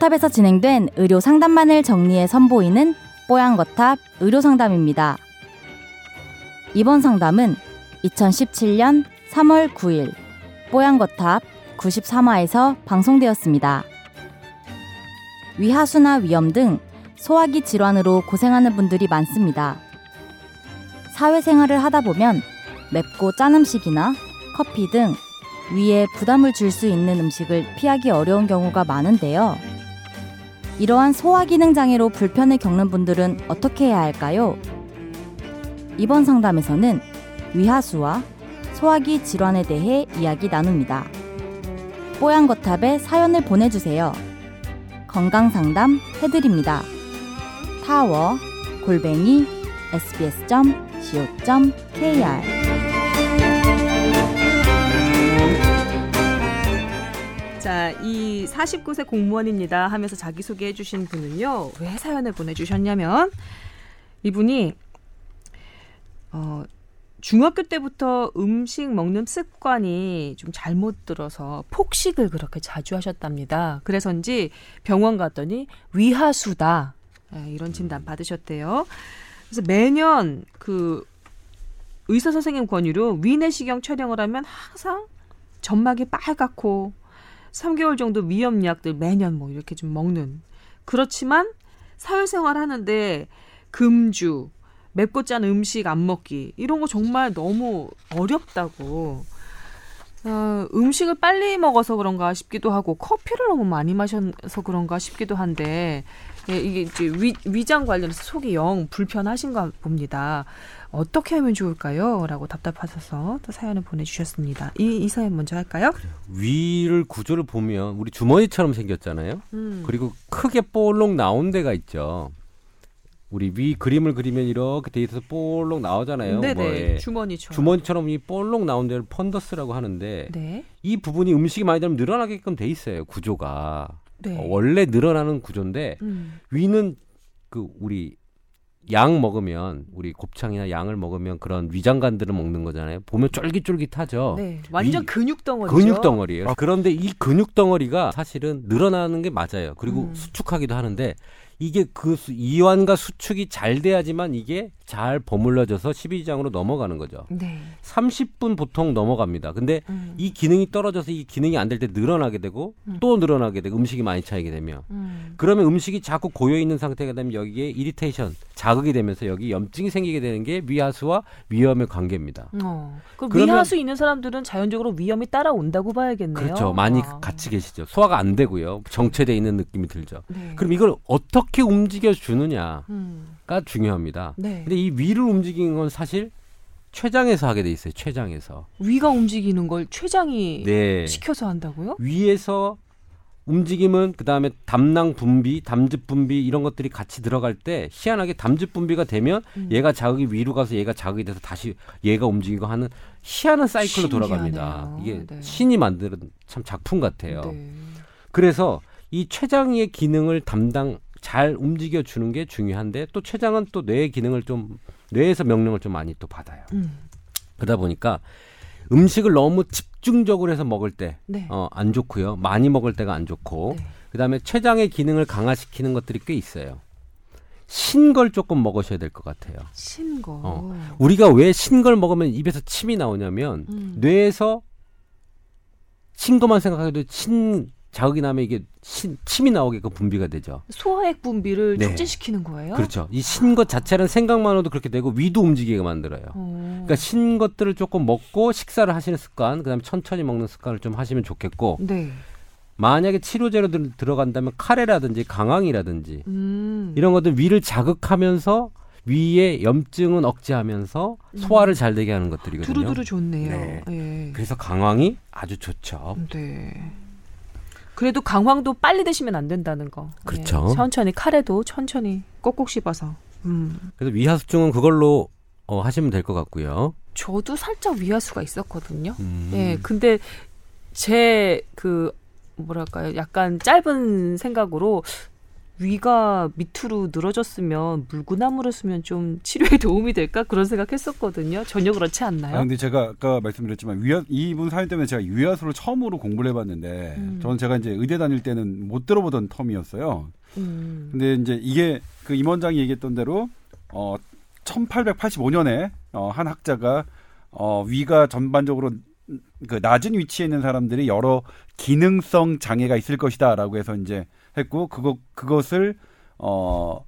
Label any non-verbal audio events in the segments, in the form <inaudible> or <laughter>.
뽀양거탑에서 진행된 의료 상담만을 정리해 선보이는 뽀양거탑 의료 상담입니다. 이번 상담은 2017년 3월 9일 뽀양거탑 93화에서 방송되었습니다. 위하수나 위염 등 소화기 질환으로 고생하는 분들이 많습니다. 사회생활을 하다 보면 맵고 짠 음식이나 커피 등 위에 부담을 줄 수 있는 음식을 피하기 어려운 경우가 많은데요. 이러한 소화 기능 장애로 불편을 겪는 분들은 어떻게 해야 할까요? 이번 상담에서는 위하수와 소화기 질환에 대해 이야기 나눕니다. 뽀얀거탑에 사연을 보내주세요. 건강상담 해드립니다. 타워 골뱅이 sbs.co.kr 자, 이 49세 공무원입니다 하면서 자기소개해 주신 분은요. 왜 사연을 보내주셨냐면 이분이 어, 중학교 때부터 음식 먹는 습관이 좀 잘못 들어서 폭식을 그렇게 자주 하셨답니다. 그래서인지 병원 갔더니 위하수다. 네, 이런 진단 받으셨대요. 그래서 매년 그 의사 선생님 권유로 위내시경 촬영을 하면 항상 점막이 빨갛고 3개월 정도 위험약들 매년 뭐 이렇게 좀 먹는. 그렇지만 사회생활 하는데 금주, 맵고 짠 음식 안 먹기 이런 거 정말 너무 어렵다고. 어, 음식을 빨리 먹어서 그런가 싶기도 하고 커피를 너무 많이 마셔서 그런가 싶기도 한데 예, 이게 이제 위, 위장 관련해서 속이 영 불편하신가 봅니다. 어떻게 하면 좋을까요? 라고 답답하셔서 또 사연을 보내주셨습니다. 이, 이 사연 먼저 할까요? 위를 구조를 보면 우리 주머니처럼 생겼잖아요. 음. 그리고 크게 볼록 나온 데가 있죠. 우리 위 그림을 그리면 이렇게 돼 있어서 볼록 나오잖아요. 네네 뭐에. 주머니처럼. 주머니처럼 이 볼록 나온 데를 펀더스라고 하는데 네. 이 부분이 음식이 많이 들면 늘어나게끔 돼 있어요. 구조가 네. 어, 원래 늘어나는 구조인데 음. 위는 그 우리 양 먹으면 우리 곱창이나 양을 먹으면 그런 위장관들을 먹는 거잖아요. 보면 쫄깃쫄깃하죠. 네. 완전 위- 근육 덩어리죠. 근육 덩어리예요. 그런데 이 근육 덩어리가 사실은 늘어나는 게 맞아요. 그리고 음. 수축하기도 하는데 이게 그 수- 이완과 수축이 잘 돼야지만 이게 잘 버물러져서 12지장으로 넘어가는 거죠. 네. 30분 보통 넘어갑니다. 근데 음. 이 기능이 떨어져서 이 기능이 안 될 때 늘어나게 되고 음. 또 늘어나게 되고 음식이 많이 차이게 되면 음. 그러면 음식이 자꾸 고여 있는 상태가 되면 여기에 이리테이션 자극이 되면서 여기 염증이 생기게 되는 게 위하수와 위염의 관계입니다. 어. 그럼 그러면- 위하수 있는 사람들은 자연적으로 위험이 따라온다고 봐야겠네요. 그렇죠. 많이 아. 같이 계시죠. 소화가 안 되고요. 정체돼 있는 느낌이 들죠. 네. 그럼 이걸 어떻게 움직여 주느냐가 음. 중요합니다. 네. 근데 이 위를 움직이는 건 사실 췌장에서 하게 돼 있어요. 췌장에서. 위가 움직이는 걸 췌장이 네. 시켜서 한다고요? 위에서 움직임은 그 다음에 담낭 분비, 담즙 분비 이런 것들이 같이 들어갈 때 희한하게 담즙 분비가 되면 음. 얘가 자극이 위로 가서 얘가 자극이 돼서 다시 얘가 움직이고 하는 희한한 사이클로 돌아갑니다. 신기하네요. 이게 네. 신이 만드는 참 작품 같아요. 네. 그래서 이 췌장의 기능을 담당 잘 움직여 주는 게 중요한데 또 췌장은 또 뇌의 기능을 좀 뇌에서 명령을 좀 많이 또 받아요. 음. 그러다 보니까 음식을 너무 집중적으로 해서 먹을 때 네. 어, 안 좋고요. 많이 먹을 때가 안 좋고 네. 그다음에 췌장의 기능을 강화시키는 것들이 꽤 있어요. 신 걸 조금 먹으셔야 될 것 같아요. 신 거. 어. 우리가 왜 신 걸 먹으면 입에서 침이 나오냐면 음. 뇌에서 신 것만 생각해도 신 자극이 나면 이게 신, 침이 나오게 그 분비가 되죠. 소화액 분비를 네. 촉진시키는 거예요? 그렇죠. 이 신 것 자체는 생각만으로도 그렇게 되고 위도 움직이게 만들어요. 어. 그러니까 신 것들을 조금 먹고 식사를 하시는 습관, 그다음에 천천히 먹는 습관을 좀 하시면 좋겠고 네. 만약에 치료제로 들, 들어간다면 카레라든지 강황이라든지 음. 이런 것들 위를 자극하면서 위에 염증은 억제하면서 소화를 잘 되게 하는 것들이거든요. 두루두루 좋네요. 네. 예. 그래서 강황이 아주 좋죠. 네. 그래도 강황도 빨리 드시면 안 된다는 거. 그렇죠. 예. 천천히 카레도 천천히 꼭꼭 씹어서. 음. 그래서 위하수증은 그걸로 어, 하시면 될 것 같고요. 저도 살짝 위하수가 있었거든요. 음. 예. 근데 제 그 뭐랄까요? 약간 짧은 생각으로 위가 밑으로 늘어졌으면 물구나무를 쓰면 좀 치료에 <laughs> 도움이 될까 그런 생각했었거든요. 전혀 그렇지 않나요? 아, 근데 제가 아까 말씀드렸지만 위아, 이분 사연 때문에 제가 위화수를 처음으로 공부를 해봤는데 음. 저는 제가 이제 의대 다닐 때는 못 들어보던 텀이었어요. 음. 근데 이제 이게 그 임원장이 얘기했던 대로 어 1885년에 어, 한 학자가 어 위가 전반적으로 그 낮은 위치에 있는 사람들이 여러 기능성 장애가 있을 것이다라고 해서 이제 했고 그거 그것을 어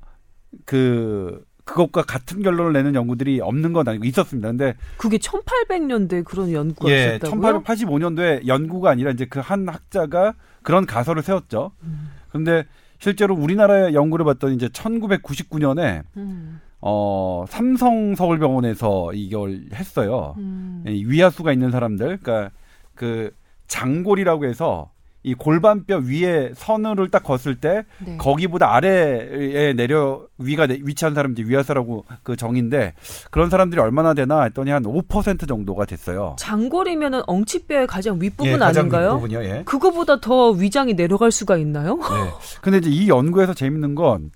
그 그것과 같은 결론을 내는 연구들이 없는 건 아니고 있었습니다. 근데 그게 1800년대 그런 연구가 예, 있었다고요? 1885년도에 연구가 아니라 이제 그 한 학자가 그런 가설을 세웠죠. 음. 근데 실제로 우리나라의 연구를 봤더니 이제 1999년에 음. 어 삼성 서울병원에서 이걸 했어요. 음. 이 위하수가 있는 사람들, 그러니까 그 장골이라고 해서 이 골반뼈 위에 선을 딱 걷을 때 네. 거기보다 아래에 내려 위가 내- 위치한 사람들이 위하수라고 그 정인데 그런 사람들이 얼마나 되나 했더니 한 5% 정도가 됐어요. 장골이면은 엉치뼈의 가장 윗부분 예, 가장 아닌가요? 부분이요. 예. 그거보다 더 위장이 내려갈 수가 있나요? 네. 근데 이제 이 연구에서 재밌는 건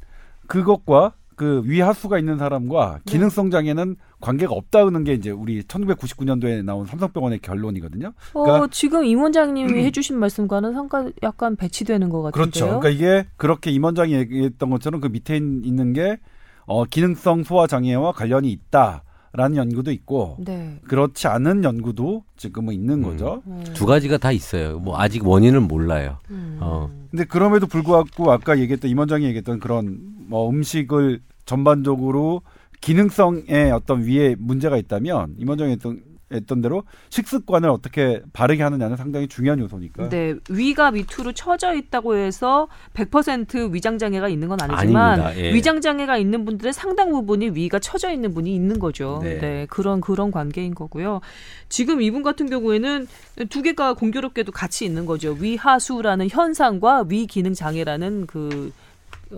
그것과 그 위하수가 있는 사람과 네. 기능성 장애는 관계가 없다는 게 이제 우리 1999년도에 나온 삼성병원의 결론이거든요. 그러니까- 어, 지금 임 원장님이 해주신 말씀과는 상관 약간 배치되는 것 같은데요. 그렇죠. 그러니까 이게 그렇게 임 원장이 얘기했던 것처럼 그 밑에 있는 게 어, 기능성 소화 장애와 관련이 있다 라는 연구도 있고 네. 그렇지 않은 연구도 지금은 있는 음. 거죠. 어. 두 가지가 다 있어요. 뭐 아직 원인은 몰라요. 음. 어. 근데 그럼에도 불구하고 아까 얘기했던 임원장이 얘기했던 그런 뭐 음식을 전반적으로 기능성에 어떤 위에 문제가 있다면 임원장이 했던 했던 대로 식습관을 어떻게 바르게 하느냐는 상당히 중요한 요소니까. 네, 위가 밑으로 처져 있다고 해서 100% 위장 장애가 있는 건 아니지만. 예. 위장 장애가 있는 분들의 상당 부분이 위가 처져 있는 분이 있는 거죠. 네. 네. 그런 그런 관계인 거고요. 지금 이분 같은 경우에는 두 개가 공교롭게도 같이 있는 거죠. 위하수라는 현상과 위 기능 장애라는 그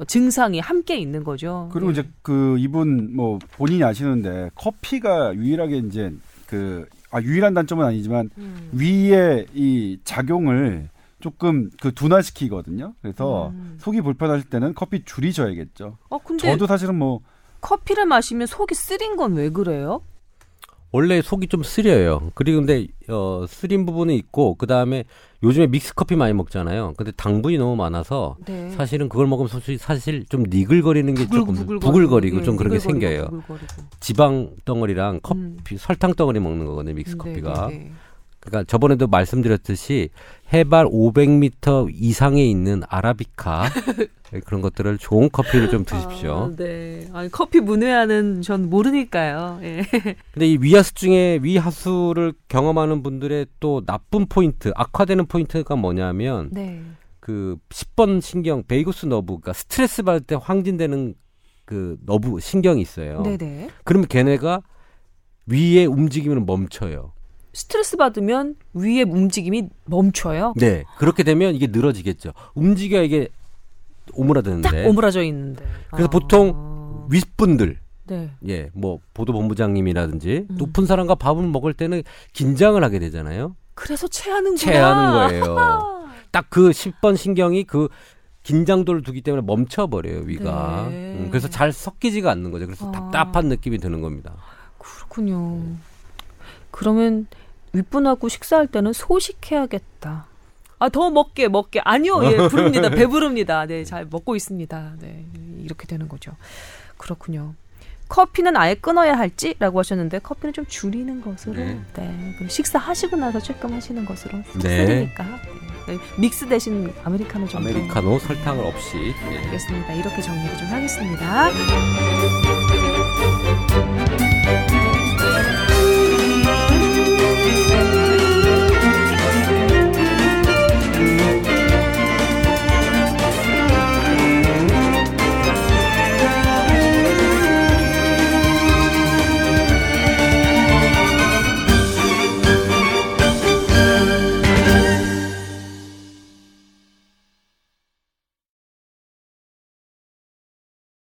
증상이 함께 있는 거죠. 그리고 네. 이제 그 이분 뭐 본인이 아시는데 커피가 유일하게 이제 그 아, 유일한 단점은 아니지만 음. 위의 이 작용을 조금 그 둔화시키거든요. 그래서 음. 속이 불편하실 때는 커피 줄이셔야겠죠. 어 근데 저도 사실은 뭐 커피를 마시면 속이 쓰린 건 왜 그래요? 원래 속이 좀 쓰려요. 그리고 근데 어 쓰린 부분은 있고 그 다음에 요즘에 믹스 커피 많이 먹잖아요. 근데 당분이 너무 많아서 네. 사실은 그걸 먹으면 솔직히 사실 좀 니글거리는 게 조금 부글부글거리고, 부글거리고 예, 좀 그런 게 니글거리고, 생겨요. 부글거리고. 지방 덩어리랑 커피 음. 설탕 덩어리 먹는 거거든요. 믹스 네, 커피가. 네, 네. 그러니까 저번에도 말씀드렸듯이 해발 500m 이상에 있는 아라비카 <laughs> 그런 것들을 좋은 커피를 좀 드십시오. 아, 네. 아니, 커피 문외한은 전 모르니까요. 예. <laughs> 근데 이 위하수 중에 위하수를 경험하는 분들의 또 나쁜 포인트, 악화되는 포인트가 뭐냐면 네. 그 10번 신경, vagus nerve, 그러니까 스트레스 받을 때 항진되는 그 너브 신경이 있어요. 네네. 그러면 걔네가 위의 움직임을 멈춰요. 스트레스 받으면 위의 움직임이 멈춰요. 네. 그렇게 되면 이게 늘어지겠죠. 움직여 이게 딱 오므라드는데. 오므라져 있는데. 그래서 아. 보통 윗분들, 네. 예, 뭐 보도 본부장님이라든지 음. 높은 사람과 밥을 먹을 때는 긴장을 하게 되잖아요. 그래서 체하는구나. 체하는 거예요. <laughs> 딱 그 10번 신경이 그 긴장도를 두기 때문에 멈춰버려요, 위가. 네. 음, 그래서 잘 섞이지가 않는 거죠. 그래서 아. 답답한 느낌이 드는 겁니다. 그렇군요. 그러면 윗분하고 식사할 때는 소식해야겠다. 아, 더 먹게, 먹게. 아니요, 예, <laughs> 부릅니다. 배부릅니다. 네, 잘 먹고 있습니다. 네, 이렇게 되는 거죠. 그렇군요. 커피는 아예 끊어야 할지라고 하셨는데 커피는 좀 줄이는 것으로 네. 네. 그리고 식사 하시고 나서 조금 하시는 것으로 네. 쓰니까 네. 믹스 대신 아메리카노 정도 아메리카노 설탕을 없이. 예. 알겠습니다. 이렇게 정리를 좀 하겠습니다.